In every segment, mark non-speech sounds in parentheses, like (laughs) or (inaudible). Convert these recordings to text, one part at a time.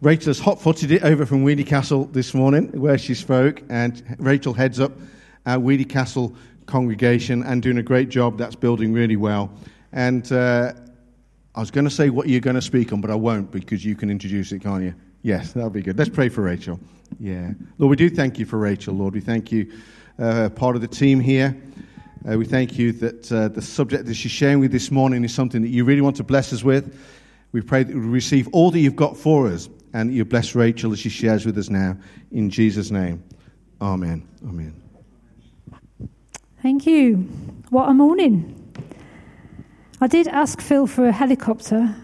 Rachel has hot footed it over from Weoley Castle this morning, where she spoke, and Rachel heads up our Weoley Castle congregation and doing a great job. That's building really well. And uh, I was going to say what you're going to speak on, but I won't because you can introduce it, can't you? Yes, that'll be good. Let's pray for Rachel. Yeah. Lord, we do thank you for Rachel, Lord. We thank you, uh, part of the team here. Uh, we thank you that uh, the subject that she's sharing with this morning is something that you really want to bless us with. We pray that we receive all that you've got for us and you bless Rachel as she shares with us now. In Jesus' name. Amen. Amen. Thank you. What a morning. I did ask Phil for a helicopter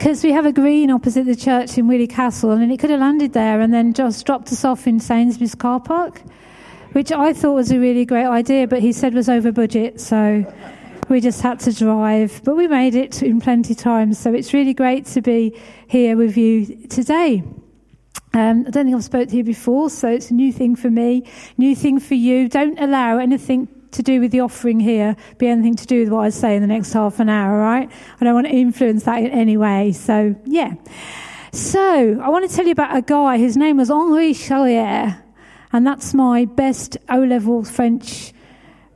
because we have a green opposite the church in Weoley Castle, and it could have landed there and then just dropped us off in Sainsbury's car park, which I thought was a really great idea, but he said was over budget, so we just had to drive. But we made it in plenty of time, so it's really great to be here with you today. Um, I don't think I've spoke to you before, so it's a new thing for me, new thing for you. Don't allow anything to do with the offering here be anything to do with what I say in the next half an hour, right? I don't want to influence that in any way. So, yeah. So, I want to tell you about a guy. His name was Henri Charrière, and that's my best O level French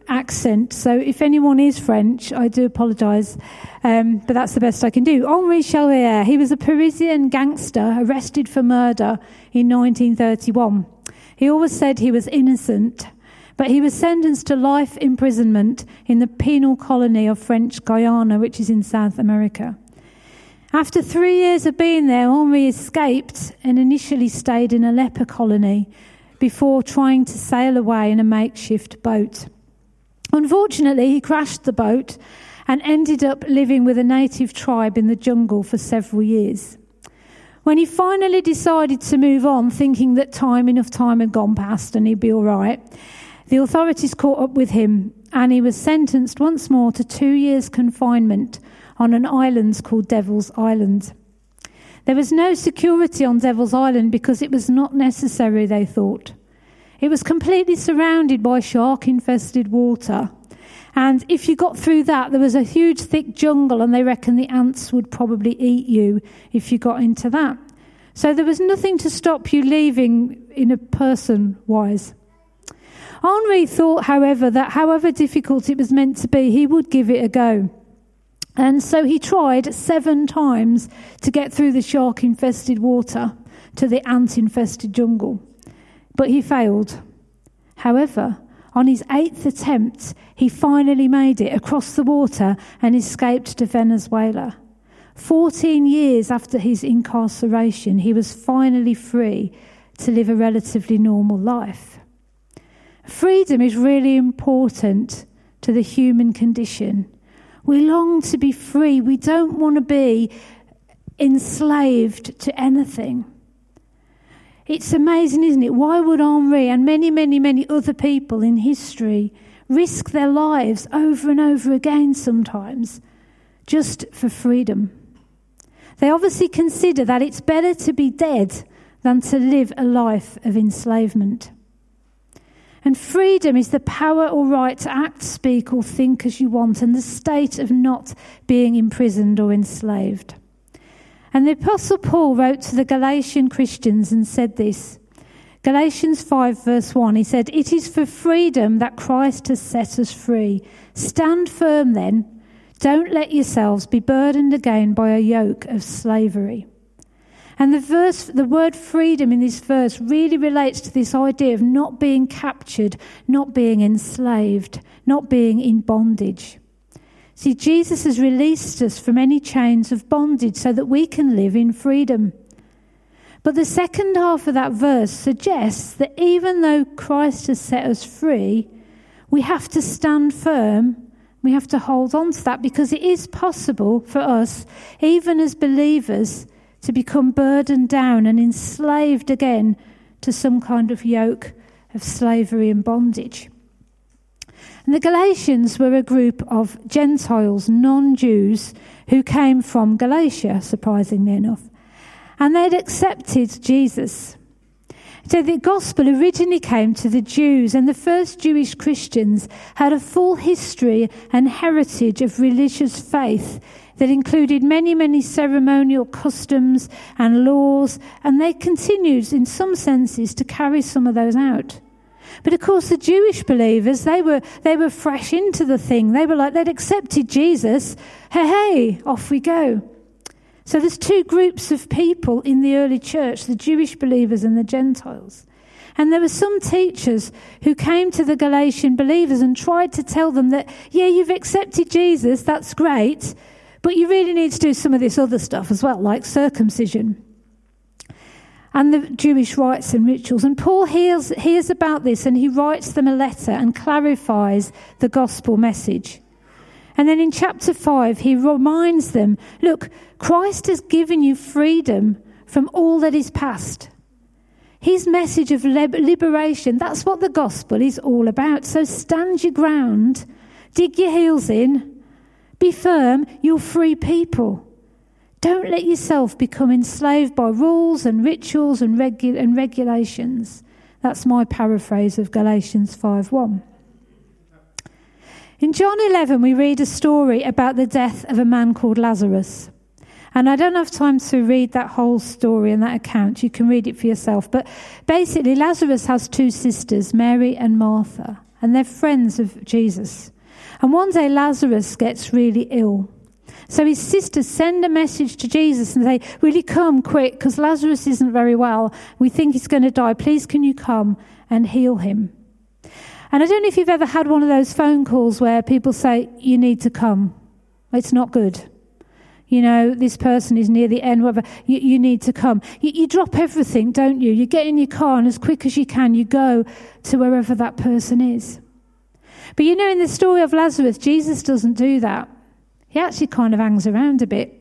accent. So, if anyone is French, I do apologise, um, but that's the best I can do. Henri Charrière, he was a Parisian gangster arrested for murder in 1931. He always said he was innocent but he was sentenced to life imprisonment in the penal colony of French Guiana, which is in South America. After three years of being there, Henri escaped and initially stayed in a leper colony before trying to sail away in a makeshift boat. Unfortunately, he crashed the boat and ended up living with a native tribe in the jungle for several years. When he finally decided to move on, thinking that time enough time had gone past and he'd be all right, the authorities caught up with him and he was sentenced once more to two years' confinement on an island called Devil's Island. There was no security on Devil's Island because it was not necessary, they thought. It was completely surrounded by shark infested water. And if you got through that, there was a huge thick jungle, and they reckon the ants would probably eat you if you got into that. So there was nothing to stop you leaving in a person wise. Henri thought, however, that however difficult it was meant to be, he would give it a go. And so he tried seven times to get through the shark infested water to the ant infested jungle. But he failed. However, on his eighth attempt, he finally made it across the water and escaped to Venezuela. Fourteen years after his incarceration, he was finally free to live a relatively normal life. Freedom is really important to the human condition. We long to be free. We don't want to be enslaved to anything. It's amazing, isn't it? Why would Henri and many, many, many other people in history risk their lives over and over again sometimes just for freedom? They obviously consider that it's better to be dead than to live a life of enslavement. And freedom is the power or right to act, speak, or think as you want, and the state of not being imprisoned or enslaved. And the Apostle Paul wrote to the Galatian Christians and said this Galatians 5, verse 1, he said, It is for freedom that Christ has set us free. Stand firm then. Don't let yourselves be burdened again by a yoke of slavery. And the verse, the word freedom in this verse really relates to this idea of not being captured, not being enslaved, not being in bondage. See, Jesus has released us from any chains of bondage so that we can live in freedom. But the second half of that verse suggests that even though Christ has set us free, we have to stand firm. We have to hold on to that because it is possible for us, even as believers, to become burdened down and enslaved again to some kind of yoke of slavery and bondage. And the Galatians were a group of Gentiles, non Jews, who came from Galatia, surprisingly enough. And they'd accepted Jesus. So the gospel originally came to the Jews, and the first Jewish Christians had a full history and heritage of religious faith that included many, many ceremonial customs and laws, and they continued, in some senses, to carry some of those out. But of course, the Jewish believers, they were, they were fresh into the thing. They were like, they'd accepted Jesus. Hey, hey, off we go. So there's two groups of people in the early church the Jewish believers and the Gentiles. And there were some teachers who came to the Galatian believers and tried to tell them that, yeah, you've accepted Jesus, that's great, but you really need to do some of this other stuff as well, like circumcision and the Jewish rites and rituals. And Paul hears, hears about this and he writes them a letter and clarifies the gospel message. And then in chapter 5, he reminds them look, Christ has given you freedom from all that is past. His message of liberation, that's what the gospel is all about. So stand your ground, dig your heels in, be firm, you're free people. Don't let yourself become enslaved by rules and rituals and, regu- and regulations. That's my paraphrase of Galatians 5:1. In John 11, we read a story about the death of a man called Lazarus. And I don't have time to read that whole story and that account. You can read it for yourself. But basically, Lazarus has two sisters, Mary and Martha, and they're friends of Jesus. And one day, Lazarus gets really ill. So his sisters send a message to Jesus and say, you come quick? Because Lazarus isn't very well. We think he's going to die. Please, can you come and heal him? And I don't know if you've ever had one of those phone calls where people say, You need to come. It's not good. You know, this person is near the end, whatever. You, you need to come. You, you drop everything, don't you? You get in your car and as quick as you can, you go to wherever that person is. But you know, in the story of Lazarus, Jesus doesn't do that. He actually kind of hangs around a bit.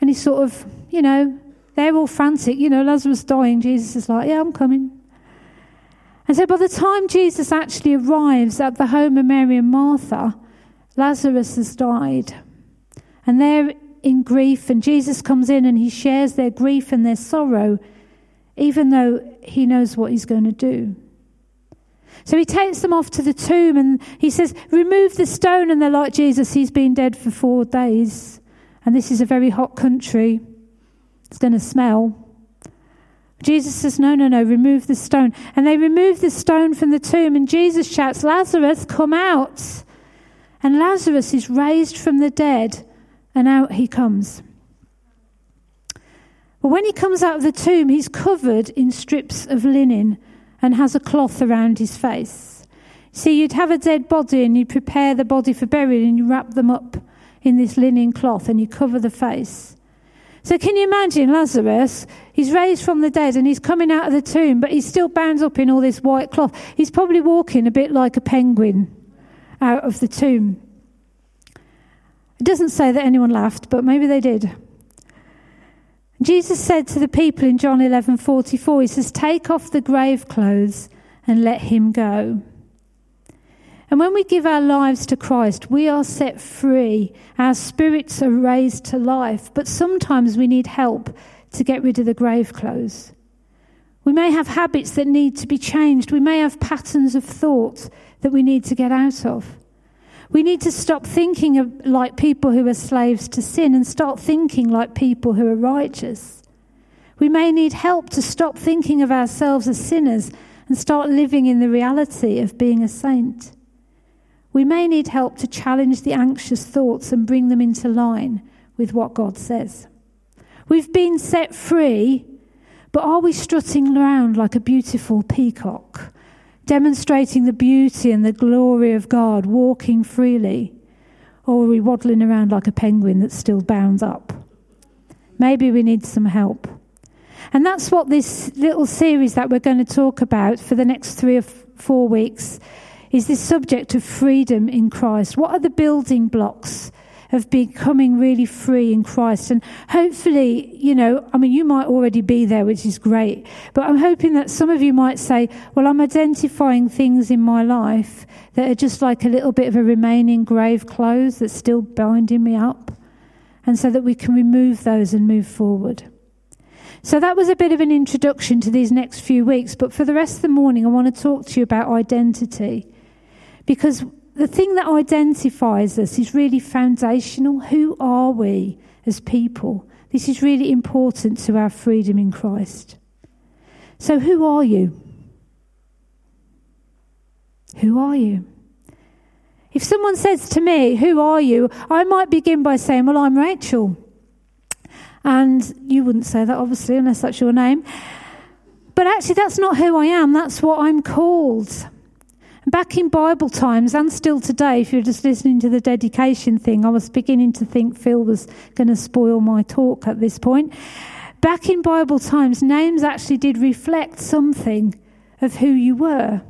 And he's sort of, you know, they're all frantic. You know, Lazarus dying. Jesus is like, yeah, I'm coming. And so by the time Jesus actually arrives at the home of Mary and Martha, Lazarus has died. And they're in grief, and Jesus comes in and he shares their grief and their sorrow, even though he knows what he's going to do. So he takes them off to the tomb and he says, Remove the stone. And they're like, Jesus, he's been dead for four days. And this is a very hot country. It's going to smell. Jesus says, No, no, no, remove the stone. And they remove the stone from the tomb, and Jesus shouts, Lazarus, come out. And Lazarus is raised from the dead, and out he comes. But when he comes out of the tomb, he's covered in strips of linen and has a cloth around his face. See, you'd have a dead body and you'd prepare the body for burial and you wrap them up in this linen cloth and you cover the face. So can you imagine Lazarus? He's raised from the dead and he's coming out of the tomb, but he's still bound up in all this white cloth. He's probably walking a bit like a penguin out of the tomb. It doesn't say that anyone laughed, but maybe they did. Jesus said to the people in John 11:44, he says, "Take off the grave clothes and let him go." And when we give our lives to Christ, we are set free. Our spirits are raised to life. But sometimes we need help to get rid of the grave clothes. We may have habits that need to be changed. We may have patterns of thought that we need to get out of. We need to stop thinking of, like people who are slaves to sin and start thinking like people who are righteous. We may need help to stop thinking of ourselves as sinners and start living in the reality of being a saint. We may need help to challenge the anxious thoughts and bring them into line with what God says. We've been set free, but are we strutting around like a beautiful peacock, demonstrating the beauty and the glory of God, walking freely? Or are we waddling around like a penguin that's still bound up? Maybe we need some help. And that's what this little series that we're going to talk about for the next three or four weeks is this subject of freedom in Christ. What are the building blocks of becoming really free in Christ? And hopefully, you know, I mean, you might already be there, which is great, but I'm hoping that some of you might say, well, I'm identifying things in my life that are just like a little bit of a remaining grave clothes that's still binding me up. And so that we can remove those and move forward. So that was a bit of an introduction to these next few weeks. But for the rest of the morning, I want to talk to you about identity. Because the thing that identifies us is really foundational. Who are we as people? This is really important to our freedom in Christ. So, who are you? Who are you? If someone says to me, Who are you? I might begin by saying, Well, I'm Rachel. And you wouldn't say that, obviously, unless that's your name. But actually, that's not who I am, that's what I'm called. Back in Bible times, and still today, if you're just listening to the dedication thing, I was beginning to think Phil was going to spoil my talk at this point. Back in Bible times, names actually did reflect something of who you were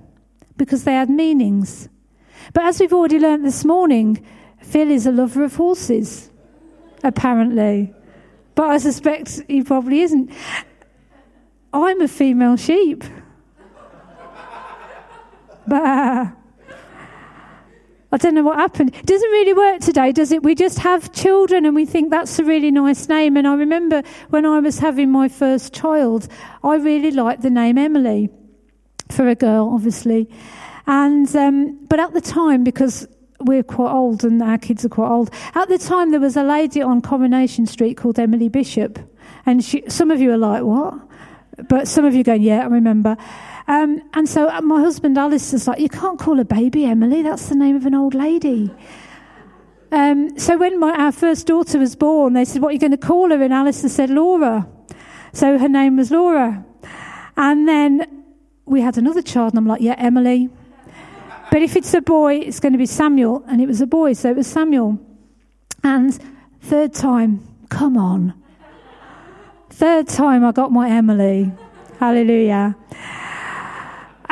because they had meanings. But as we've already learnt this morning, Phil is a lover of horses, apparently. But I suspect he probably isn't. I'm a female sheep. Uh, I don't know what happened. It doesn't really work today, does it? We just have children and we think that's a really nice name. And I remember when I was having my first child, I really liked the name Emily for a girl, obviously. And um, but at the time, because we're quite old and our kids are quite old, at the time there was a lady on Coronation Street called Emily Bishop, and she, some of you are like, "What?" But some of you are going, "Yeah, I remember." Um, and so uh, my husband Alice Alistair's like, "You can't call a baby Emily. That's the name of an old lady." Um, so when my, our first daughter was born, they said, "What are you going to call her?" And Alistair said, "Laura." So her name was Laura. And then we had another child, and I'm like, "Yeah, Emily." But if it's a boy, it's going to be Samuel. And it was a boy, so it was Samuel. And third time, come on. Third time I got my Emily. Hallelujah.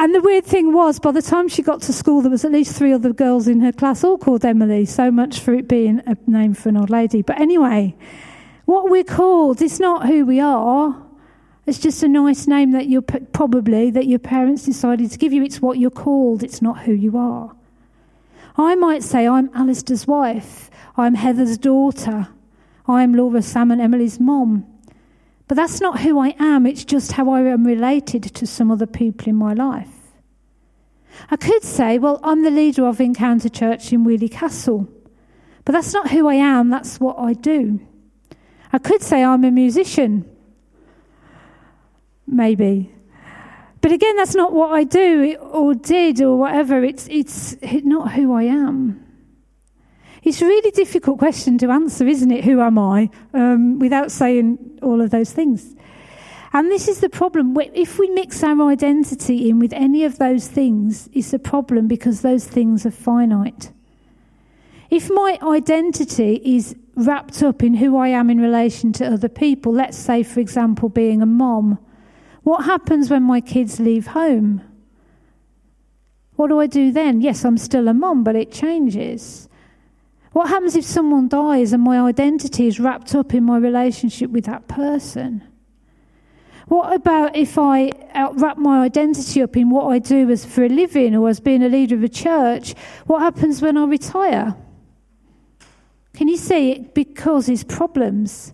And the weird thing was, by the time she got to school, there was at least three other girls in her class, all called Emily. So much for it being a name for an old lady. But anyway, what we're called is not who we are. It's just a nice name that you're probably that your parents decided to give you. It's what you're called. It's not who you are. I might say I'm Alistair's wife. I'm Heather's daughter. I'm Laura Sam and Emily's mom. But that's not who I am. It's just how I am related to some other people in my life. I could say, well, I'm the leader of Encounter Church in Weoley Castle. But that's not who I am. That's what I do. I could say I'm a musician maybe. But again, that's not what I do or did or whatever. It's, it's not who I am. It's a really difficult question to answer, isn't it? Who am I? Um, without saying all of those things. And this is the problem. If we mix our identity in with any of those things, it's a problem because those things are finite. If my identity is wrapped up in who I am in relation to other people, let's say, for example, being a mom what happens when my kids leave home? What do I do then? Yes, I'm still a mom, but it changes. What happens if someone dies and my identity is wrapped up in my relationship with that person? What about if I wrap my identity up in what I do as for a living or as being a leader of a church? What happens when I retire? Can you see it causes problems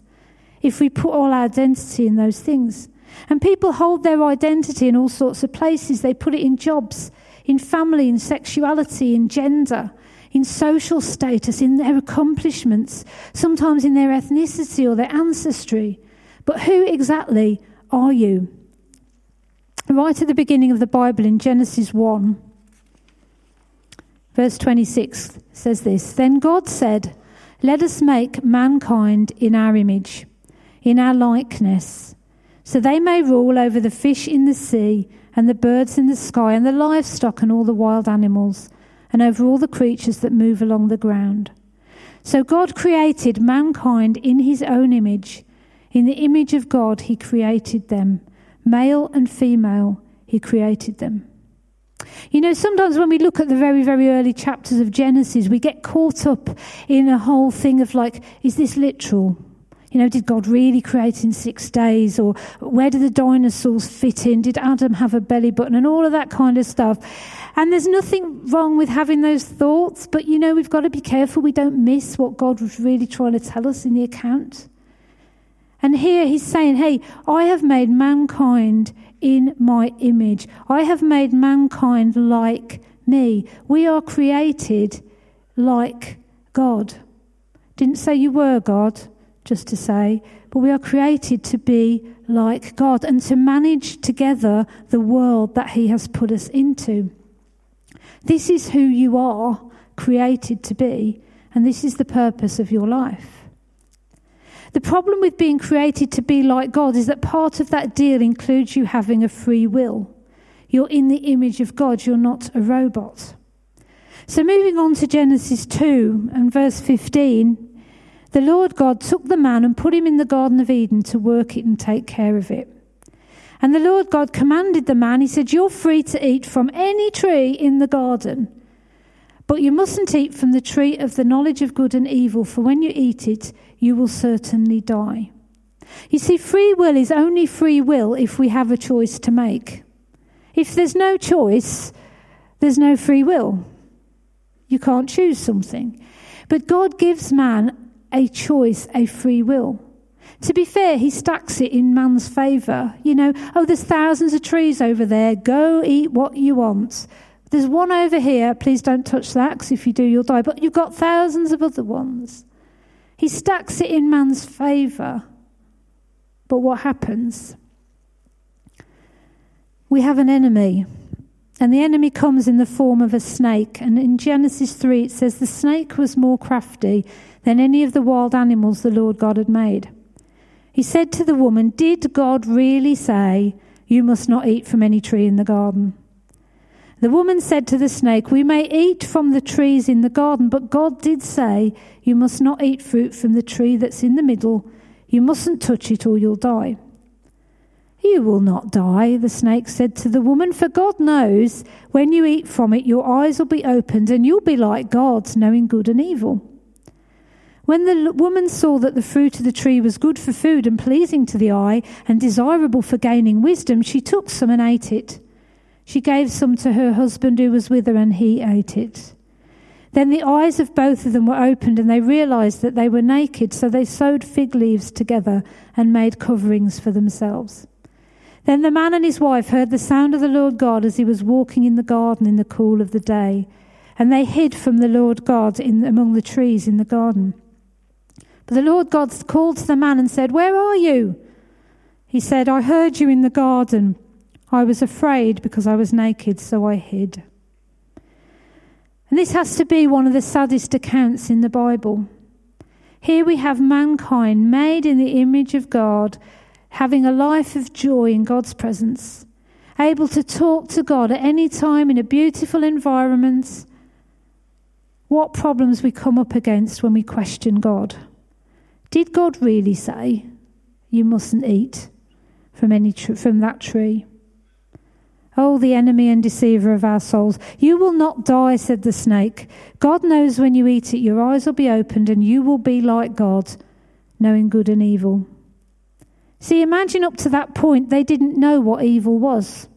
if we put all our identity in those things? And people hold their identity in all sorts of places. They put it in jobs, in family, in sexuality, in gender, in social status, in their accomplishments, sometimes in their ethnicity or their ancestry. But who exactly are you? Right at the beginning of the Bible in Genesis 1, verse 26 says this Then God said, Let us make mankind in our image, in our likeness so they may rule over the fish in the sea, and the birds in the sky, and the livestock, and all the wild animals, and over all the creatures that move along the ground. So God created mankind in his own image. In the image of God, he created them. Male and female, he created them. You know, sometimes when we look at the very, very early chapters of Genesis, we get caught up in a whole thing of like, is this literal? You know, did God really create in six days? Or where do the dinosaurs fit in? Did Adam have a belly button? And all of that kind of stuff. And there's nothing wrong with having those thoughts, but you know, we've got to be careful we don't miss what God was really trying to tell us in the account. And here he's saying, Hey, I have made mankind in my image. I have made mankind like me. We are created like God. Didn't say you were God, just to say, but we are created to be like God and to manage together the world that He has put us into. This is who you are created to be, and this is the purpose of your life. The problem with being created to be like God is that part of that deal includes you having a free will. You're in the image of God, you're not a robot. So, moving on to Genesis 2 and verse 15, the Lord God took the man and put him in the Garden of Eden to work it and take care of it. And the Lord God commanded the man, He said, You're free to eat from any tree in the garden, but you mustn't eat from the tree of the knowledge of good and evil, for when you eat it, you will certainly die. You see, free will is only free will if we have a choice to make. If there's no choice, there's no free will. You can't choose something. But God gives man a choice, a free will. To be fair, he stacks it in man's favour. You know, oh, there's thousands of trees over there. Go eat what you want. There's one over here. Please don't touch that because if you do, you'll die. But you've got thousands of other ones. He stacks it in man's favour. But what happens? We have an enemy. And the enemy comes in the form of a snake. And in Genesis 3, it says, The snake was more crafty than any of the wild animals the Lord God had made. He said to the woman, Did God really say, You must not eat from any tree in the garden? The woman said to the snake, We may eat from the trees in the garden, but God did say, You must not eat fruit from the tree that's in the middle. You mustn't touch it or you'll die. You will not die, the snake said to the woman, for God knows when you eat from it, your eyes will be opened and you'll be like God, knowing good and evil. When the woman saw that the fruit of the tree was good for food and pleasing to the eye and desirable for gaining wisdom, she took some and ate it. She gave some to her husband who was with her, and he ate it. Then the eyes of both of them were opened, and they realized that they were naked, so they sewed fig leaves together and made coverings for themselves. Then the man and his wife heard the sound of the Lord God as he was walking in the garden in the cool of the day, and they hid from the Lord God in, among the trees in the garden. But the Lord God called to the man and said, Where are you? He said, I heard you in the garden. I was afraid because I was naked, so I hid. And this has to be one of the saddest accounts in the Bible. Here we have mankind made in the image of God, having a life of joy in God's presence, able to talk to God at any time in a beautiful environment. What problems we come up against when we question God. Did God really say, You mustn't eat from, any tr- from that tree? Oh, the enemy and deceiver of our souls. You will not die, said the snake. God knows when you eat it, your eyes will be opened and you will be like God, knowing good and evil. See, imagine up to that point, they didn't know what evil was.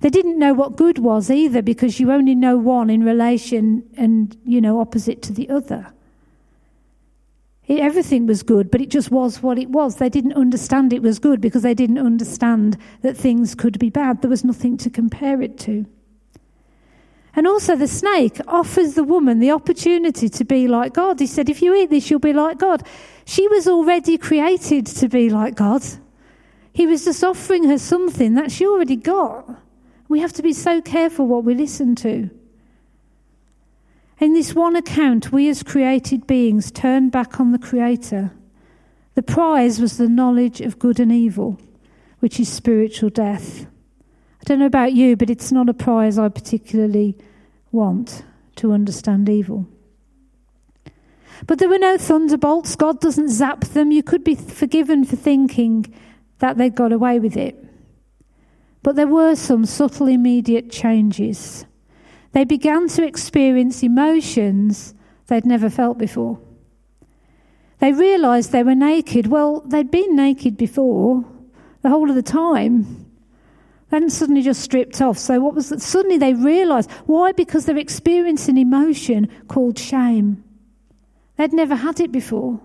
They didn't know what good was either because you only know one in relation and, you know, opposite to the other. It, everything was good, but it just was what it was. They didn't understand it was good because they didn't understand that things could be bad. There was nothing to compare it to. And also, the snake offers the woman the opportunity to be like God. He said, If you eat this, you'll be like God. She was already created to be like God. He was just offering her something that she already got. We have to be so careful what we listen to. In this one account, we as created beings turned back on the Creator. The prize was the knowledge of good and evil, which is spiritual death. I don't know about you, but it's not a prize I particularly want to understand evil. But there were no thunderbolts. God doesn't zap them. You could be forgiven for thinking that they got away with it. But there were some subtle, immediate changes. They began to experience emotions they'd never felt before. They realized they were naked. Well, they'd been naked before the whole of the time. Then suddenly just stripped off. So what was that? Suddenly they realized. Why? Because they're experiencing an emotion called shame. They'd never had it before.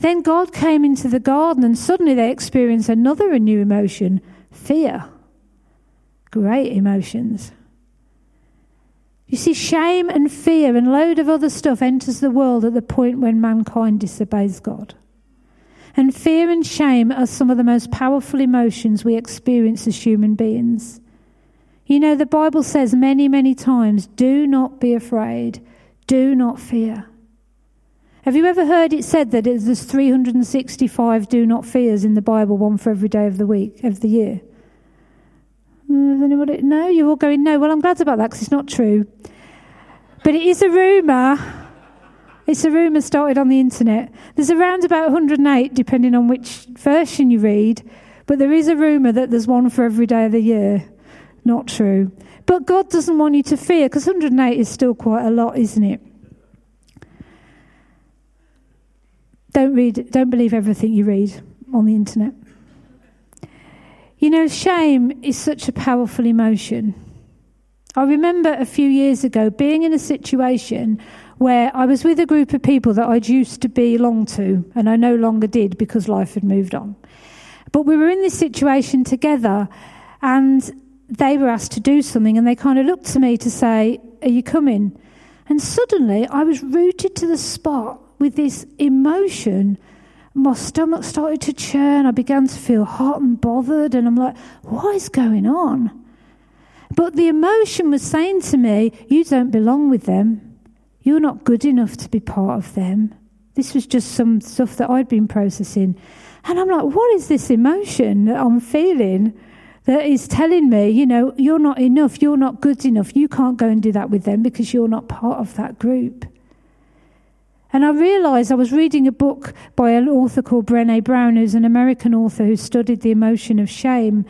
Then God came into the garden, and suddenly they experienced another new emotion fear. Great emotions. You see, shame and fear and load of other stuff enters the world at the point when mankind disobeys God. And fear and shame are some of the most powerful emotions we experience as human beings. You know, the Bible says many, many times, do not be afraid, do not fear. Have you ever heard it said that there's 365 do not fears in the Bible, one for every day of the week, of the year? Mm, Anybody? No, you're all going, no. Well, I'm glad about that because it's not true. But it is a rumour. It's a rumour started on the internet. There's around about 108, depending on which version you read. But there is a rumour that there's one for every day of the year. Not true. But God doesn't want you to fear because 108 is still quite a lot, isn't it? Don't read, don't believe everything you read on the internet. You know, shame is such a powerful emotion. I remember a few years ago being in a situation where I was with a group of people that I'd used to belong to, and I no longer did because life had moved on. But we were in this situation together, and they were asked to do something, and they kind of looked to me to say, Are you coming? And suddenly I was rooted to the spot with this emotion. My stomach started to churn. I began to feel hot and bothered, and I'm like, What is going on? But the emotion was saying to me, You don't belong with them. You're not good enough to be part of them. This was just some stuff that I'd been processing. And I'm like, What is this emotion that I'm feeling? that is telling me, you know, you're not enough, you're not good enough, you can't go and do that with them because you're not part of that group. And I realised I was reading a book by an author called Brene Brown, who's an American author who studied the emotion of shame.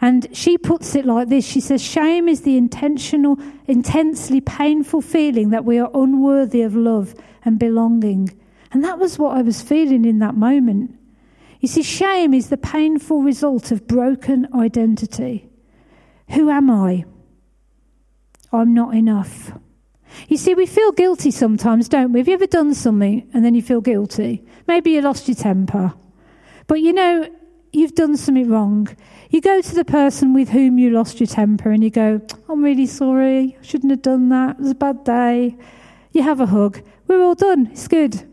And she puts it like this She says, Shame is the intentional, intensely painful feeling that we are unworthy of love and belonging. And that was what I was feeling in that moment. You see, shame is the painful result of broken identity. Who am I? I'm not enough. You see, we feel guilty sometimes, don't we? Have you ever done something and then you feel guilty? Maybe you lost your temper. But you know, you've done something wrong. You go to the person with whom you lost your temper and you go, I'm really sorry. I shouldn't have done that. It was a bad day. You have a hug. We're all done. It's good.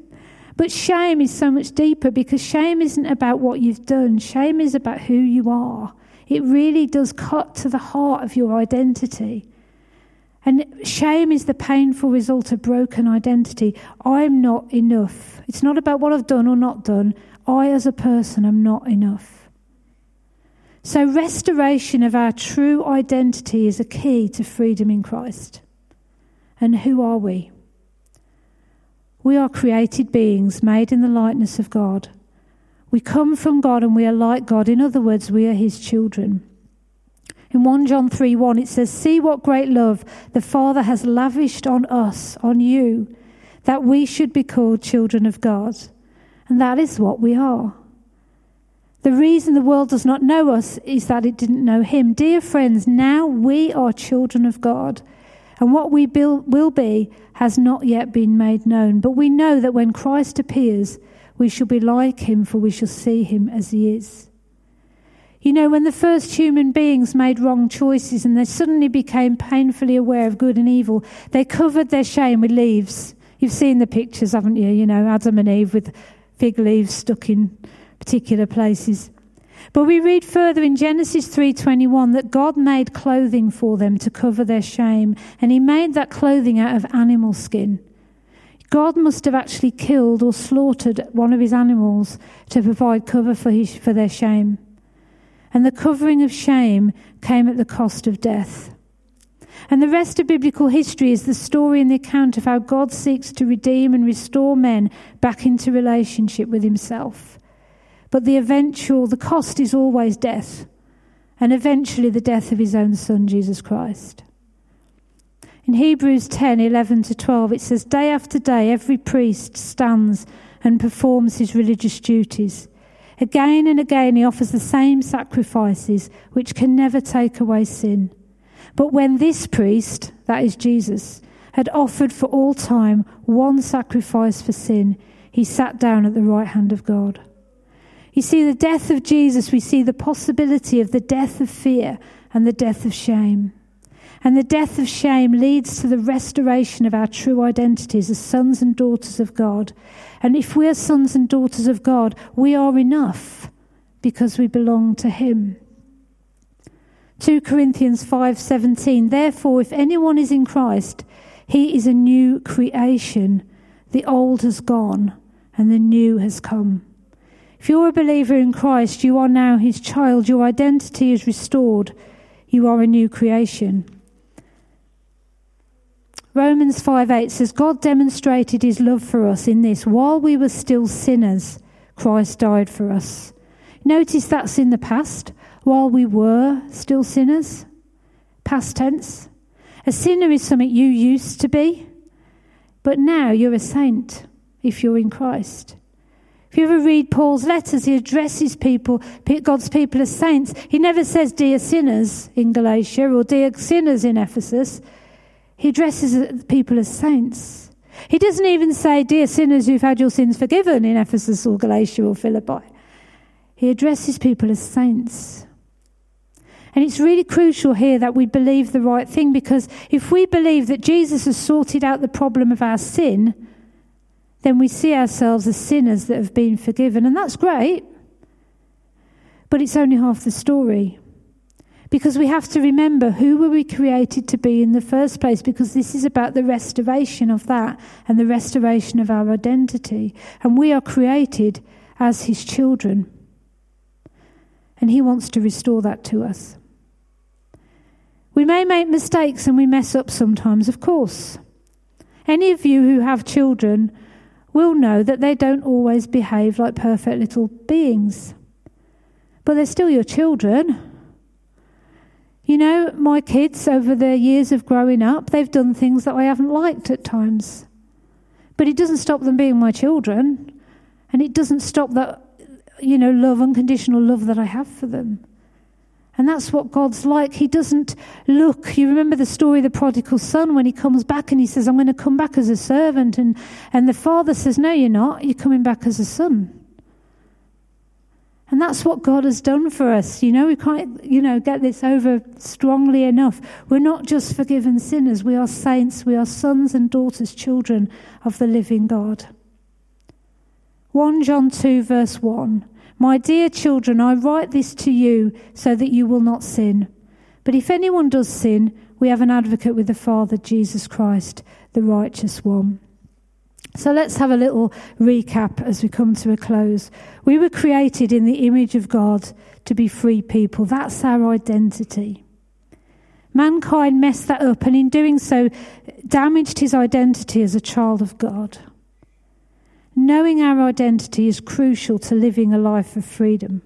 But shame is so much deeper because shame isn't about what you've done, shame is about who you are. It really does cut to the heart of your identity. And shame is the painful result of broken identity. I'm not enough. It's not about what I've done or not done. I, as a person, am not enough. So, restoration of our true identity is a key to freedom in Christ. And who are we? We are created beings made in the likeness of God. We come from God and we are like God. In other words, we are His children. In 1 John 3 1, it says, See what great love the Father has lavished on us, on you, that we should be called children of God. And that is what we are. The reason the world does not know us is that it didn't know Him. Dear friends, now we are children of God. And what we will be has not yet been made known. But we know that when Christ appears, we shall be like him, for we shall see him as he is. You know, when the first human beings made wrong choices and they suddenly became painfully aware of good and evil, they covered their shame with leaves. You've seen the pictures, haven't you? You know, Adam and Eve with fig leaves stuck in particular places. But we read further in Genesis 3:21 that God made clothing for them to cover their shame, and he made that clothing out of animal skin. God must have actually killed or slaughtered one of his animals to provide cover for, his, for their shame. And the covering of shame came at the cost of death. And the rest of biblical history is the story and the account of how God seeks to redeem and restore men back into relationship with himself. But the eventual, the cost is always death, and eventually the death of his own son, Jesus Christ. In Hebrews 10 11 to 12, it says, Day after day, every priest stands and performs his religious duties. Again and again, he offers the same sacrifices which can never take away sin. But when this priest, that is Jesus, had offered for all time one sacrifice for sin, he sat down at the right hand of God. You see, the death of Jesus, we see the possibility of the death of fear and the death of shame. And the death of shame leads to the restoration of our true identities as sons and daughters of God. And if we're sons and daughters of God, we are enough because we belong to Him. 2 Corinthians 5:17 Therefore if anyone is in Christ he is a new creation the old has gone and the new has come if you're a believer in Christ, you are now his child. Your identity is restored. You are a new creation. Romans 5 8 says, God demonstrated his love for us in this. While we were still sinners, Christ died for us. Notice that's in the past. While we were still sinners, past tense. A sinner is something you used to be, but now you're a saint if you're in Christ. If you ever read Paul's letters, he addresses people, God's people as saints. He never says, Dear sinners in Galatia or Dear sinners in Ephesus. He addresses people as saints. He doesn't even say, Dear sinners you've had your sins forgiven in Ephesus or Galatia or Philippi. He addresses people as saints. And it's really crucial here that we believe the right thing because if we believe that Jesus has sorted out the problem of our sin, then we see ourselves as sinners that have been forgiven. And that's great. But it's only half the story. Because we have to remember who were we created to be in the first place, because this is about the restoration of that and the restoration of our identity. And we are created as his children. And he wants to restore that to us. We may make mistakes and we mess up sometimes, of course. Any of you who have children will know that they don't always behave like perfect little beings. But they're still your children. You know, my kids, over the years of growing up, they've done things that I haven't liked at times. But it doesn't stop them being my children. And it doesn't stop that, you know, love, unconditional love that I have for them. And that's what God's like. He doesn't look. You remember the story of the prodigal son when he comes back and he says, I'm going to come back as a servant. And, and the father says, No, you're not. You're coming back as a son. And that's what God has done for us. You know, we can't, you know, get this over strongly enough. We're not just forgiven sinners. We are saints. We are sons and daughters, children of the living God. 1 John 2, verse 1. My dear children, I write this to you so that you will not sin. But if anyone does sin, we have an advocate with the Father, Jesus Christ, the righteous one. So let's have a little recap as we come to a close. We were created in the image of God to be free people. That's our identity. Mankind messed that up and in doing so damaged his identity as a child of God. Knowing our identity is crucial to living a life of freedom.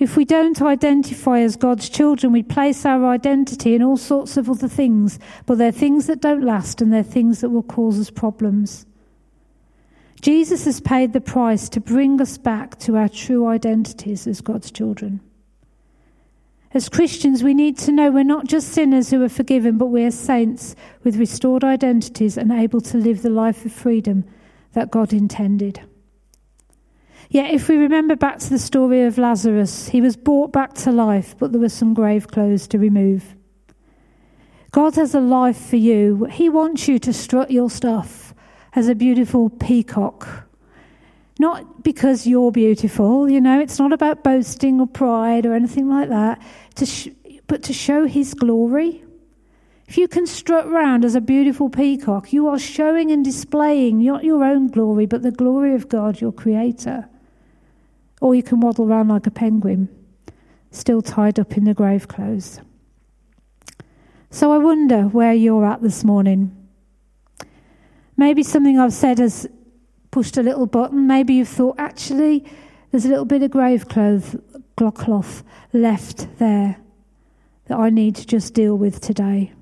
If we don't identify as God's children, we place our identity in all sorts of other things, but they're things that don't last and they're things that will cause us problems. Jesus has paid the price to bring us back to our true identities as God's children. As Christians, we need to know we're not just sinners who are forgiven, but we're saints with restored identities and able to live the life of freedom that God intended. Yet, if we remember back to the story of Lazarus, he was brought back to life, but there were some grave clothes to remove. God has a life for you. He wants you to strut your stuff as a beautiful peacock not because you're beautiful, you know, it's not about boasting or pride or anything like that, to sh- but to show His glory. If you can strut round as a beautiful peacock, you are showing and displaying not your own glory, but the glory of God, your Creator. Or you can waddle around like a penguin, still tied up in the grave clothes. So I wonder where you're at this morning. Maybe something I've said has pushed a little button. Maybe you've thought, actually, there's a little bit of grave cloth, cloth left there that I need to just deal with today.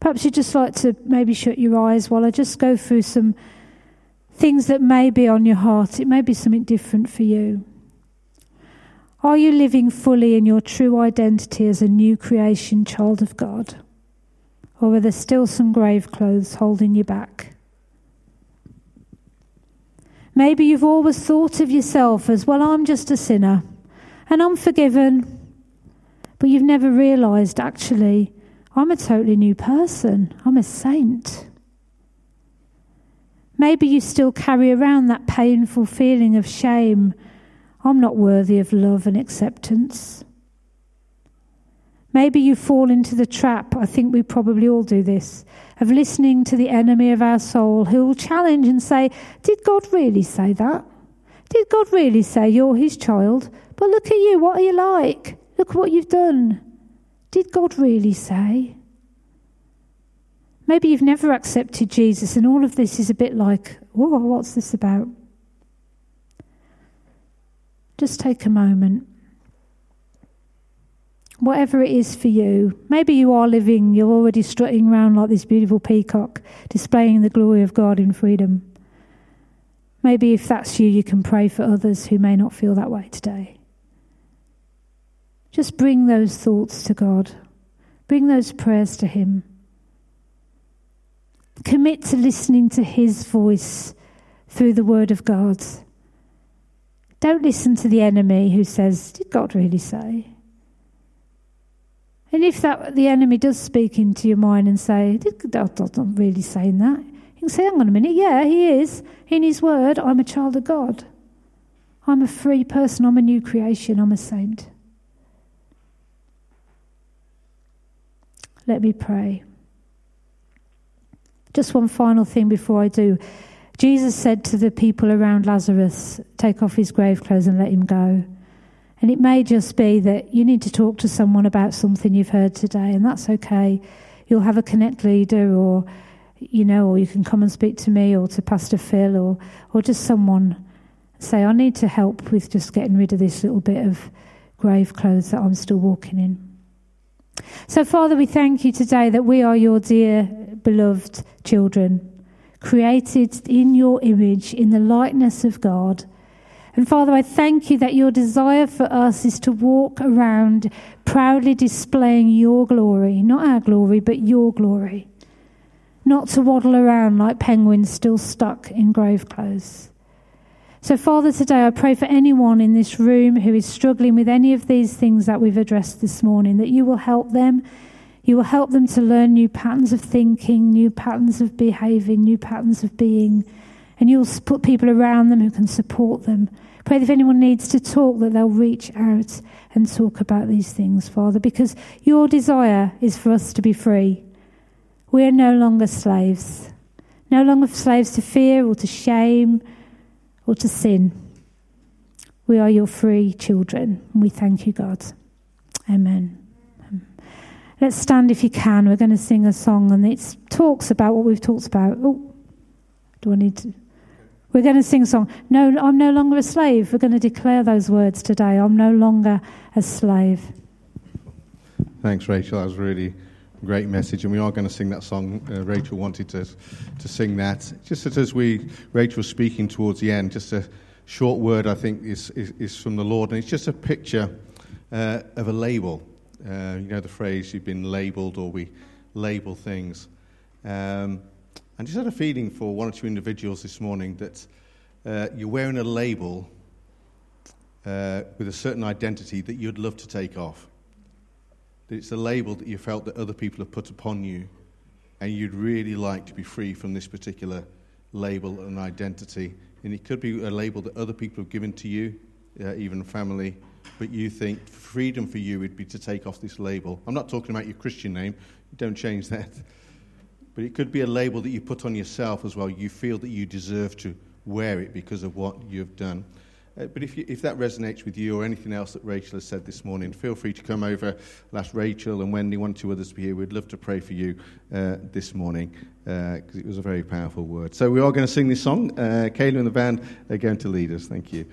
Perhaps you'd just like to maybe shut your eyes while I just go through some things that may be on your heart. It may be something different for you. Are you living fully in your true identity as a new creation child of God? Or are there still some grave clothes holding you back? Maybe you've always thought of yourself as, well, I'm just a sinner and I'm forgiven. But you've never realized actually, I'm a totally new person. I'm a saint. Maybe you still carry around that painful feeling of shame. I'm not worthy of love and acceptance. Maybe you fall into the trap, I think we probably all do this, of listening to the enemy of our soul who will challenge and say, Did God really say that? Did God really say you're his child? But look at you, what are you like? Look what you've done. Did God really say? Maybe you've never accepted Jesus, and all of this is a bit like, whoa, what's this about? Just take a moment. Whatever it is for you, maybe you are living, you're already strutting around like this beautiful peacock, displaying the glory of God in freedom. Maybe if that's you, you can pray for others who may not feel that way today. Just bring those thoughts to God, bring those prayers to Him. Commit to listening to His voice through the Word of God. Don't listen to the enemy who says, Did God really say? And if that the enemy does speak into your mind and say, Did God not really saying that? You can say, Hang on a minute, yeah, He is. In His Word, I'm a child of God. I'm a free person, I'm a new creation, I'm a saint. Let me pray. Just one final thing before I do. Jesus said to the people around Lazarus, Take off his grave clothes and let him go. And it may just be that you need to talk to someone about something you've heard today, and that's okay. You'll have a connect leader, or you know, or you can come and speak to me, or to Pastor Phil, or or just someone. Say, I need to help with just getting rid of this little bit of grave clothes that I'm still walking in. So, Father, we thank you today that we are your dear, beloved children, created in your image, in the likeness of God. And Father, I thank you that your desire for us is to walk around proudly displaying your glory, not our glory, but your glory. Not to waddle around like penguins still stuck in grave clothes. So, Father, today I pray for anyone in this room who is struggling with any of these things that we've addressed this morning, that you will help them. You will help them to learn new patterns of thinking, new patterns of behaving, new patterns of being. And you'll put people around them who can support them. Pray that if anyone needs to talk, that they'll reach out and talk about these things, Father, because your desire is for us to be free. We are no longer slaves, no longer slaves to fear or to shame or to sin. We are your free children, we thank you, God. Amen. Let's stand if you can. We're going to sing a song, and it talks about what we've talked about. Oh, do I need to? We're going to sing a song. No, I'm no longer a slave. We're going to declare those words today. I'm no longer a slave. Thanks, Rachel. That was really great message, and we are going to sing that song. Uh, Rachel wanted to to sing that. Just as we Rachel was speaking towards the end, just a short word I think is is, is from the Lord, and it's just a picture uh, of a label. Uh, you know the phrase "you've been labelled," or we label things. Um, and just had a feeling for one or two individuals this morning that uh, you're wearing a label uh, with a certain identity that you'd love to take off that it's a label that you felt that other people have put upon you, and you'd really like to be free from this particular label and identity. And it could be a label that other people have given to you, uh, even family, but you think freedom for you would be to take off this label. I'm not talking about your Christian name, don't change (laughs) that. But it could be a label that you put on yourself as well. You feel that you deserve to wear it because of what you've done. Uh, but if, you, if that resonates with you or anything else that Rachel has said this morning, feel free to come over. I'll ask Rachel and Wendy, one or two others to be here. We'd love to pray for you uh, this morning because uh, it was a very powerful word. So we are going to sing this song. Uh, Kayla and the band are going to lead us. Thank you.